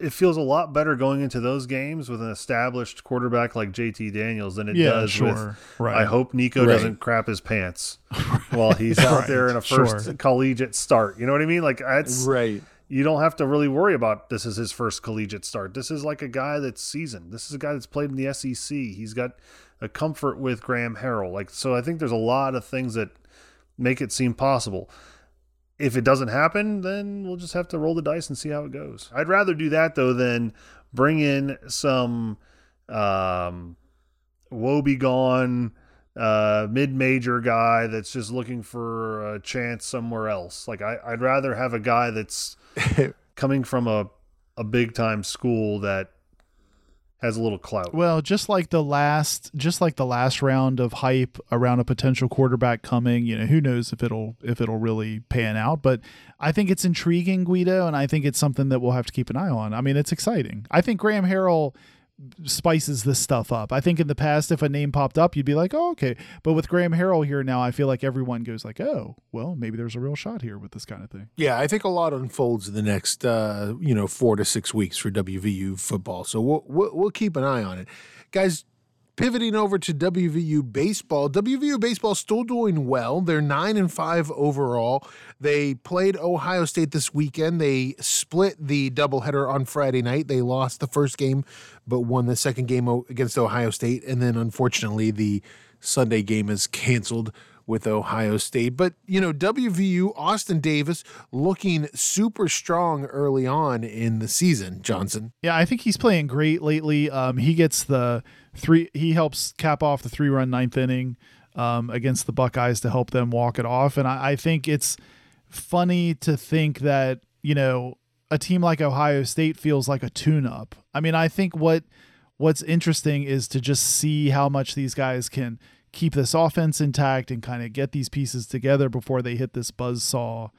it feels a lot better going into those games with an established quarterback like JT Daniels than it Yeah, does sure. with Right. I hope Nico Right. doesn't crap his pants while he's out there in a first sure. collegiate start. You know what I mean? Like that's Right. you don't have to really worry about this is his first collegiate start. This is like a guy that's seasoned. This is a guy that's played in the SEC. He's got a comfort with Graham Harrell. Like so I think there's a lot of things that make it seem possible. If it doesn't happen, then we'll just have to roll the dice and see how it goes. I'd rather do that though than bring in some um woebegone uh mid-major guy that's just looking for a chance somewhere else. Like I, I'd rather have a guy that's coming from a a big time school that has a little clout. Well, just like the last, just like the last round of hype around a potential quarterback coming, you know, who knows if it'll if it'll really pan out. But I think it's intriguing, Guido, and I think it's something that we'll have to keep an eye on. I mean, it's exciting. I think Graham Harrell spices this stuff up. I think in the past, if a name popped up, you'd be like, "Oh, okay." But with Graham Harrell here now, I feel like everyone goes like, "Oh, well, maybe there's a real shot here with this kind of thing." Yeah, I think a lot unfolds in the next, uh, you know, four to six weeks for WVU football. So we'll, we'll we'll keep an eye on it, guys. Pivoting over to WVU baseball, WVU baseball still doing well. They're nine and five overall. They played Ohio State this weekend. They split the doubleheader on Friday night. They lost the first game, but won the second game against Ohio State. And then, unfortunately, the Sunday game is canceled with Ohio State. But, you know, WVU, Austin Davis looking super strong early on in the season, Johnson. Yeah, I think he's playing great lately. Um, he gets the three. He helps cap off the three-run ninth inning um, against the Buckeyes to help them walk it off. And I, I think it's funny to think that you know a team like Ohio State feels like a tune-up. I mean, I think what what's interesting is to just see how much these guys can keep this offense intact and kind of get these pieces together before they hit this buzzsaw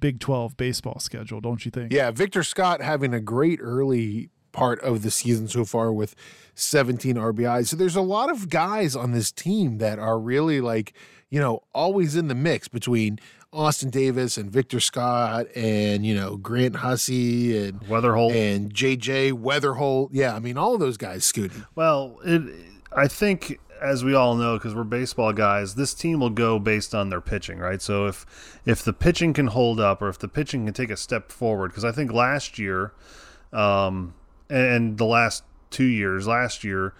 Big 12 baseball schedule, don't you think? Yeah, Victor Scott having a great early part of the season so far with 17 RBIs. So there's a lot of guys on this team that are really like, you know, always in the mix between Austin Davis and Victor Scott and you know Grant Hussey and Wetherholt. and JJ Wetherholt. Yeah, I mean all of those guys, Scooty. Well, it, I think as we all know, because we're baseball guys, this team will go based on their pitching, right? So if if the pitching can hold up, or if the pitching can take a step forward, because I think last year, um, and, the last two years, last year,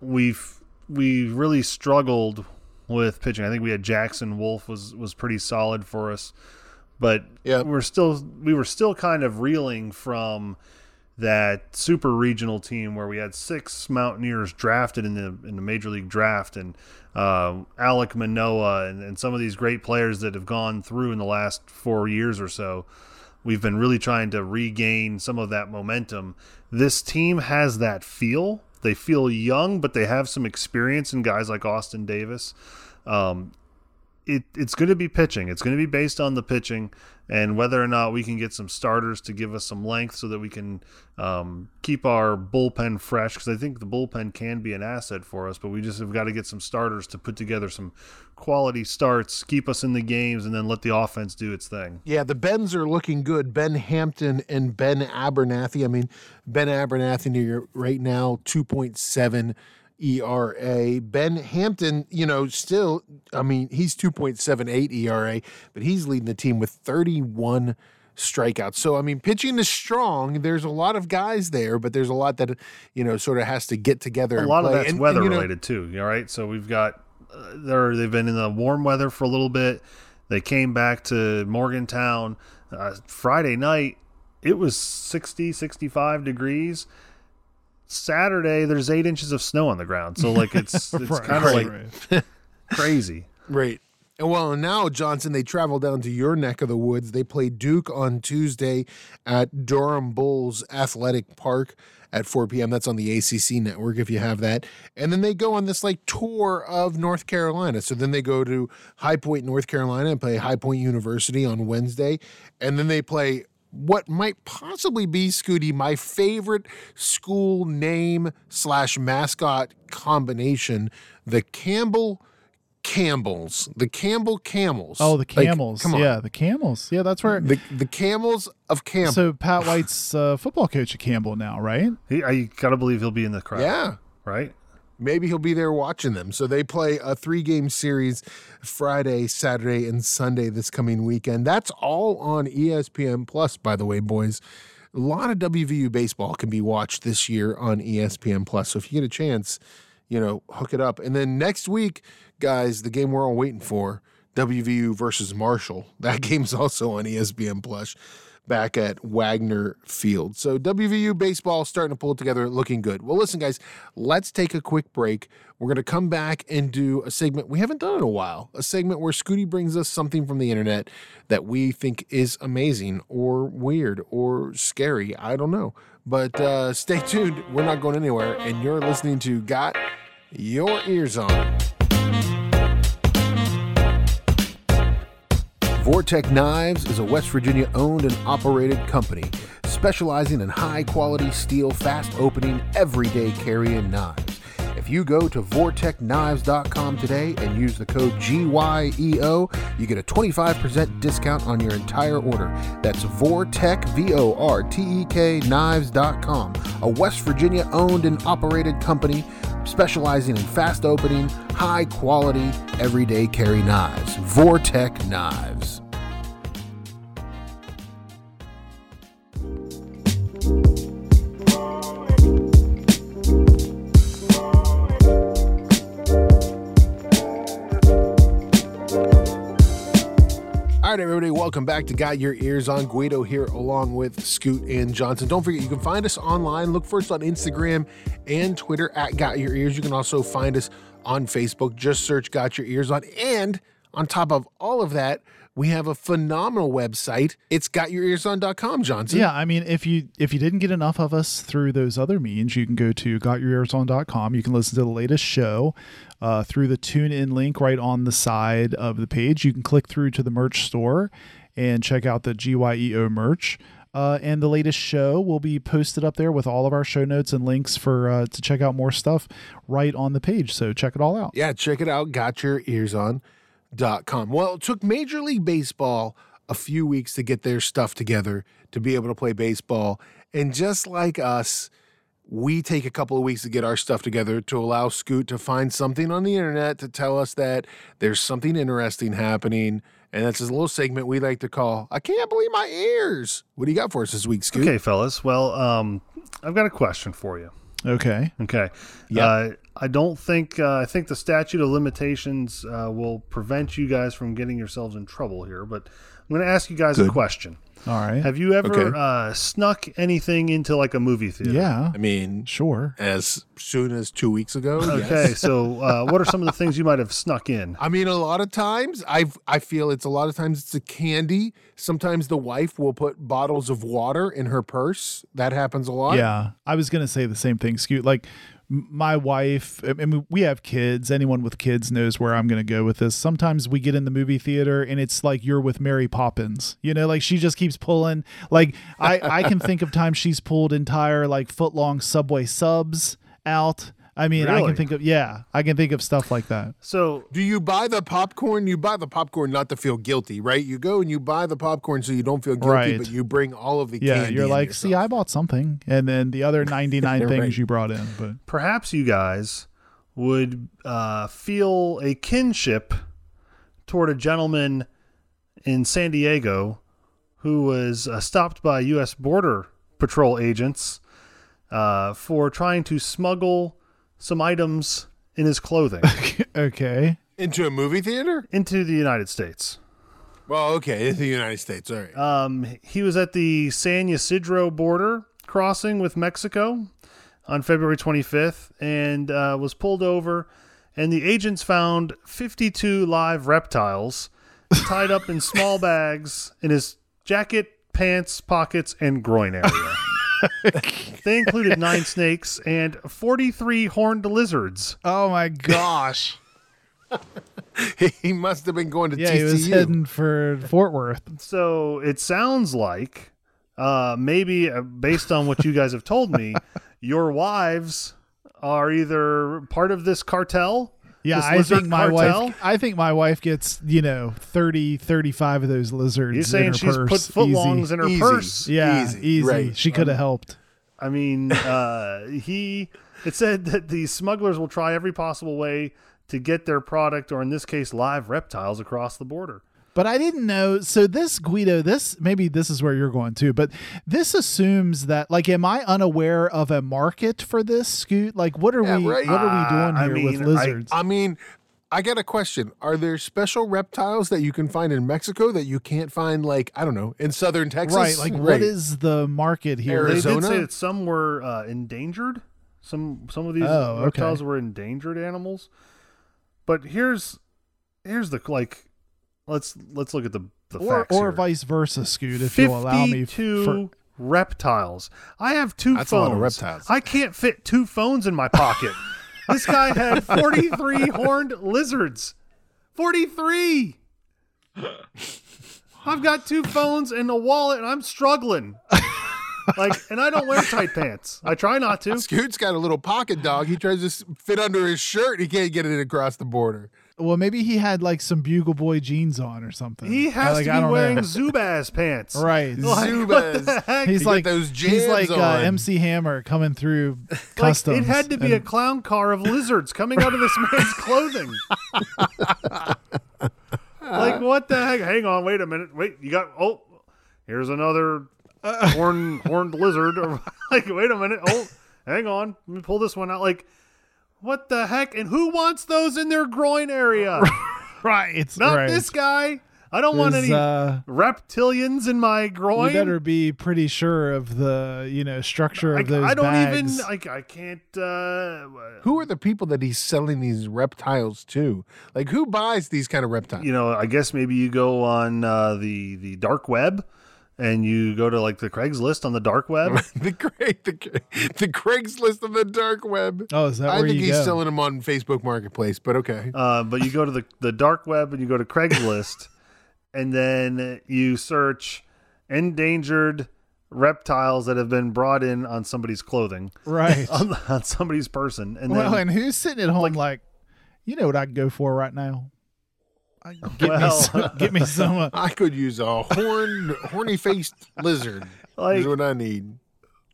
we've we really struggled with pitching. I think we had Jackson Wolf was was pretty solid for us, but Yep. we're still we were still kind of reeling from that super regional team where we had six Mountaineers drafted in the in the major league draft and uh, Alek Manoah and, and some of these great players that have gone through in the last four years or so. We've been really trying to regain some of that momentum. This team has that feel. They feel young, but they have some experience in guys like Austin Davis. Um, it, it's going to be pitching. It's going to be based on the pitching and whether or not we can get some starters to give us some length so that we can um, keep our bullpen fresh. Because I think the bullpen can be an asset for us, but we just have got to get some starters to put together some quality starts, keep us in the games, and then let the offense do its thing. Yeah, the Bens are looking good. Ben Hampton and Ben Abernathy. I mean, Ben Abernathy right now, 2.7 ERA. Ben Hampton, you know, still, I mean, he's 2.78 ERA, but he's leading the team with 31 strikeouts. So, I mean, pitching is strong. There's a lot of guys there, but there's a lot that, you know, sort of has to get together. A lot of play. that's And- weather and, you know, related too. All right, so we've got uh, they're they've been in the warm weather for a little bit. They came back to Morgantown uh, Friday night. It was 60, 65 degrees. Saturday, there's eight inches of snow on the ground. So like it's it's Right, kind of right, like right. crazy. Right. And well, and now Johnson, they travel down to your neck of the woods. They play Duke on Tuesday at Durham Bulls Athletic Park at 4 p.m. That's on the ACC network if you have that. And then they go on this like tour of North Carolina. So then they go to High Point, North Carolina, and play High Point University on Wednesday. And then they play what might possibly be Scooty, my favorite school name slash mascot combination, the Campbell Campbells, the Campbell Camels. Oh, the Like, camels. come on, Yeah, the camels. Yeah, that's where. the the Camels of Campbell. so Pat White's uh, football coach at Campbell now, right? He, I gotta believe he'll be in the crowd. yeah, right. Maybe he'll be there watching them. So they play a three game series Friday, Saturday, and Sunday this coming weekend. That's all on ESPN Plus, by the way, boys. A lot of WVU baseball can be watched this year on ESPN Plus. So if you get a chance, you know, hook it up. And then next week, guys, the game we're all waiting for, WVU versus Marshall. That game's also on ESPN Plus back at Wagner Field. So WVU baseball starting to pull together, looking good. Well, listen, guys, let's take a quick break. We're going to come back and do a segment we haven't done in a while, a segment where Scooty brings us something from the internet that we think is amazing or weird or scary. I don't know. But uh, stay tuned. We're not going anywhere. And you're listening to Got Your Ears On. Vortek Knives is a West Virginia owned and operated company specializing in high quality steel, fast opening, everyday carrying knives. If you go to vortekknives.com today and use the code GYEO, you get a 25% discount on your entire order. That's Vortek, V O R T E K, knives.com, a West Virginia owned and operated company specializing in fast opening, high quality, everyday carry knives. Vortek Knives. All right, everybody, welcome back to Got Your Ears on. Guido here, along with Scoot and Johnson. Don't forget, you can find us online. Look for us on Instagram and Twitter at Got Your Ears. You can also find us on Facebook. Just search Got Your Ears on. And on top of all of that, we have a phenomenal website. It's gotyourearson.com, Johnson. Yeah, I mean, if you if you didn't get enough of us through those other means, you can go to gotyourearson.com. You can listen to the latest show uh, through the tune in link right on the side of the page. You can click through to the merch store and check out the GYEO merch. Uh, and the latest show will be posted up there with all of our show notes and links for uh, to check out more stuff right on the page. So check it all out. Yeah, check it out. Got Your Ears On. Com. Well, it took Major League Baseball a few weeks to get their stuff together to be able to play baseball. And just like us, we take a couple of weeks to get our stuff together to allow Scoot to find something on the internet to tell us that there's something interesting happening. And that's a little segment we like to call I Can't Believe My Ears. What do you got for us this week, Scoot? Okay, fellas. Well, um, I've got a question for you. Okay. Okay. Yeah. Uh, I don't think uh, I think the statute of limitations uh, will prevent you guys from getting yourselves in trouble here, but I'm going to ask you guys a question. All right. Have you ever Okay. uh, snuck anything into like a movie theater? yeah. I mean, Sure. as soon as two weeks ago. Okay, yes. so uh, what are some of the things you might have snuck in? I mean, a lot of times I I feel it's a lot of times it's a candy. Sometimes the wife will put bottles of water in her purse. That happens a lot. Yeah, I was gonna say the same thing, Scoot. Like m- my wife, I mean, we have kids. Anyone with kids knows where I'm gonna go with this. Sometimes we get in the movie theater and it's like you're with Mary Poppins. You know, like she just keeps pulling. Like I, I can think of times she's pulled entire like foot long Subway subs out. I mean, I can think of yeah, I can think of stuff like that. So Do you buy the popcorn? You buy the popcorn not to feel guilty, right? You go and you buy the popcorn so you don't feel guilty, Right. but you bring all of the Yeah, candy. you're in like, see. I bought something, and then the other 99 things Right. you brought in. But perhaps you guys would uh, feel a kinship toward a gentleman in San Diego who was uh, stopped by U.S. Border Patrol agents uh, for trying to smuggle some items in his clothing okay, into a movie theater. into the United States. Well, okay, into the United States. All right. Um, he was at the San Ysidro border crossing with Mexico on February 25th and uh, was pulled over. And the agents found 52 live reptiles tied up in small bags in his jacket, pants, pockets, and groin area. they included nine snakes and 43 horned lizards. oh my gosh, he must have been going to yeah, TCU. he was heading for Fort Worth. So it sounds like uh, maybe uh, based on what you guys have told me, your wives are either part of this cartel. Yeah, I think my cartel? wife. I think my wife gets you know 30, 35 of those lizards. You're in saying her she's put purse. footlongs Easy. in her Easy. purse? Yeah, Easy, easy. right. She could have helped. I mean, uh, he. It said that the smugglers will try every possible way to get their product, or in this case, live reptiles, across the border. But I didn't know. So this Guido, this maybe this is where you're going to, but this assumes that like, am I unaware of a market for this Scoot? Like, what are Yeah, we? right. What are we doing Uh, I here mean, with lizards? I mean, I got a question. Are there special reptiles that you can find in Mexico that you can't find, like, I don't know, in southern Texas? right. Like, what is the market here? They did say that some were uh, endangered. Some some of these Oh, okay. reptiles were endangered animals. But here's here's the like. Let's let's look at the the or facts or here. vice versa, Scoot, if you'll allow me. Fifty-two For, reptiles. I have two That's a phones. lot of reptiles. I can't fit two phones in my pocket. this guy had forty-three horned lizards. Forty-three. I've got two phones and a wallet, and I'm struggling. like, and I don't wear tight pants. I try not to. Scoot's got a little pocket dog. He tries to fit under his shirt. He can't get it across the border. Well, maybe he had like some Bugle Boy jeans on or something. He has like, to I be don't wearing know. Zubaz pants. right. Like, Zubaz. what the heck? He's You like those jeans. he's like jams uh. MC Hammer coming through Like, it had to be a clown car of lizards coming out of this man's clothing. like what the heck? Hang on, wait a minute. Wait, you got oh, here's another horn horned lizard. Like, wait a minute. Oh, hang on. Let me pull this one out. Like, what the heck? And who wants those in their groin area? right. It's Not right. this guy. I don't want any uh, reptilians in my groin. You better be pretty sure of the you know structure I, of those I don't bags. even. I, I can't. Uh, Who are the people that he's selling these reptiles to? Like, who buys these kind of reptiles? you know, I guess maybe you go on uh, the the dark web and you go to like the Craigslist on the dark web. the, Craig, the, the Craigslist of the dark web. oh, is that I where think you he's go? selling them on Facebook Marketplace, but okay. uh, but you go to the, the dark web and you go to Craigslist and then you search endangered reptiles that have been brought in on somebody's clothing, right. on, on somebody's person. And well, then and who's sitting at home like, you know what I could go for right now? Get me some, get me some. Uh, I could use a horn, horny faced lizard. Like- is what I need.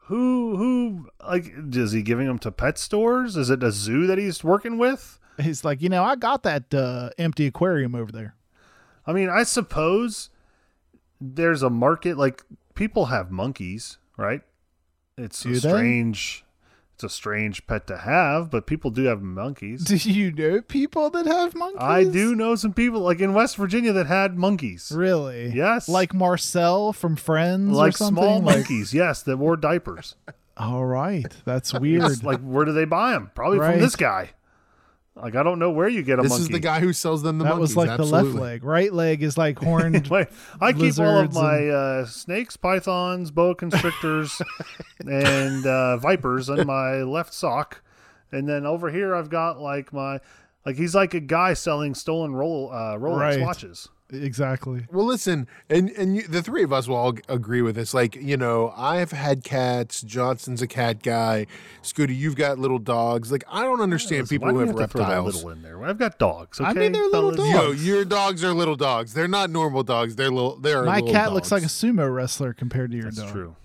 Who who like is he giving them to pet stores? Is it a zoo that he's working with? he's like, you know, I got that uh, empty aquarium over there. I mean, I suppose there's a market like people have monkeys, right? It's Do a they? strange it's a strange pet to have, but people do have monkeys. Do you know people that have monkeys? I do know some people like in West Virginia that had monkeys. Really? Yes. Like Marcel from Friends, or Like something. small Like- monkeys, yes, that wore diapers. All right, that's weird. It's like where do they buy them? Probably Right. from this guy. Like I don't know where you get a This monkey. is the guy who sells them the that monkeys. was like the left leg. Right leg is like horned. Wait, I keep all of my and- uh, snakes, pythons, boa constrictors, and uh, vipers in my left sock, and then over here I've got like my like he's like a guy selling stolen roll uh, Rolex Right. watches. Exactly. Well, listen, and and you, the three of us will all agree with this. Like, you know, I've had cats. Johnson's a cat guy. Scooty, you've got little dogs. Like, I don't understand Listen, people why who do have you have to throw that reptiles. little in there? I've got dogs. Okay? I mean, they're little dogs. Yo, your dogs are little dogs. They're not normal dogs. They're little. They're My little cat looks like a sumo wrestler compared to your That's dog. true.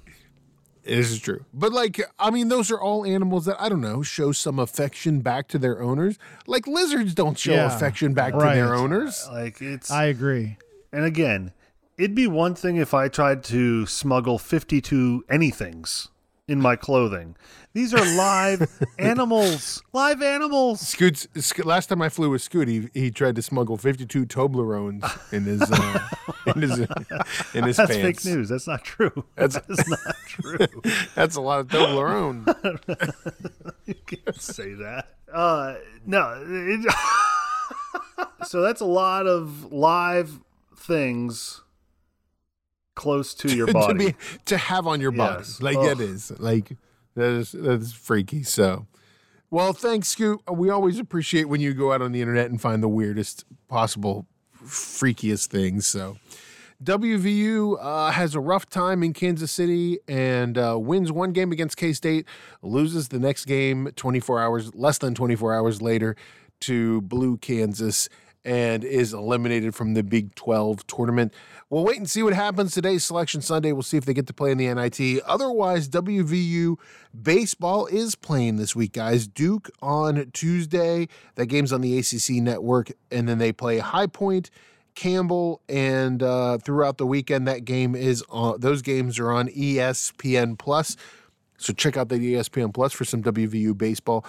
This is true. But like, I mean, those are all animals that I don't know show some affection back to their owners. Like lizards don't show Yeah, affection back right. to their owners. Like it's I agree. and again, it'd be one thing if I tried to smuggle fifty-two anythings in my clothing. These are live animals. Live animals. Scoots. Sc- last time I flew with Scoot, he, he tried to smuggle fifty-two Toblerones in his uh, in his in his That's pants. fake news. That's not true. That's- That's not true. That's a lot of Toblerone. you can't say that. Uh, no. it- so that's a lot of live things close to your to body. be to have on your body. Yes. Like Ugh. that is like that is that is freaky. So, well, thanks, Scoot. We always appreciate when you go out on the internet and find the weirdest possible, freakiest things. So. WVU uh, has a rough time in Kansas City and uh, wins one game against K State, loses the next game 24 hours, less than 24 hours later to Blue Kansas, and is eliminated from the Big 12 tournament. We'll wait and see what happens today. Selection Sunday. We'll see if they get to play in the NIT. Otherwise, WVU baseball is playing this week, guys. Duke on Tuesday. That game's on the ACC network, and then they play High Point. Campbell, and uh, throughout the weekend, that game is on. Those games are on ESPN Plus. So check out the ESPN Plus for some WVU baseball.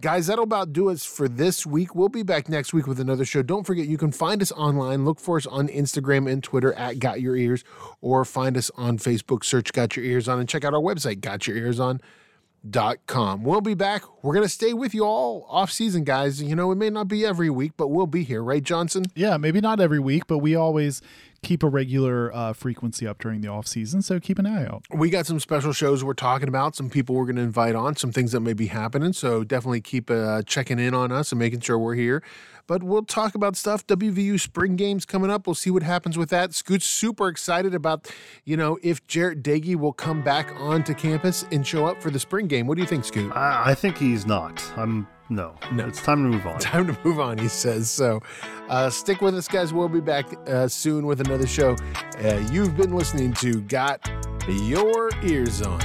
Guys, that'll about do us for this week. We'll be back next week with another show. Don't forget, you can find us online. Look for us on Instagram and Twitter at Got Your Ears, or find us on Facebook. Search Got Your Ears On, and check out our website, gotyourearson.com. We'll be back. We're going to stay with you all off season, guys. You know, it may not be every week, but we'll be here, right, Johnson? Yeah, maybe not every week, but we always keep a regular uh, frequency up during the off season. So keep an eye out. we got some special shows we're talking about, some people we're going to invite on, some things that may be happening. So definitely keep uh, checking in on us and making sure we're here. But we'll talk about stuff. WVU spring games coming up. We'll see what happens with that. Scoot's super excited about, you know, if Jarret Doege will come back onto campus and show up for the spring game. What do you think, Scoot? I, I think he's not. I'm no. No. It's time to move on. Time to move on, he says. So uh, stick with us, guys. We'll be back uh, soon with another show. Uh, you've been listening to Got Your Ears On.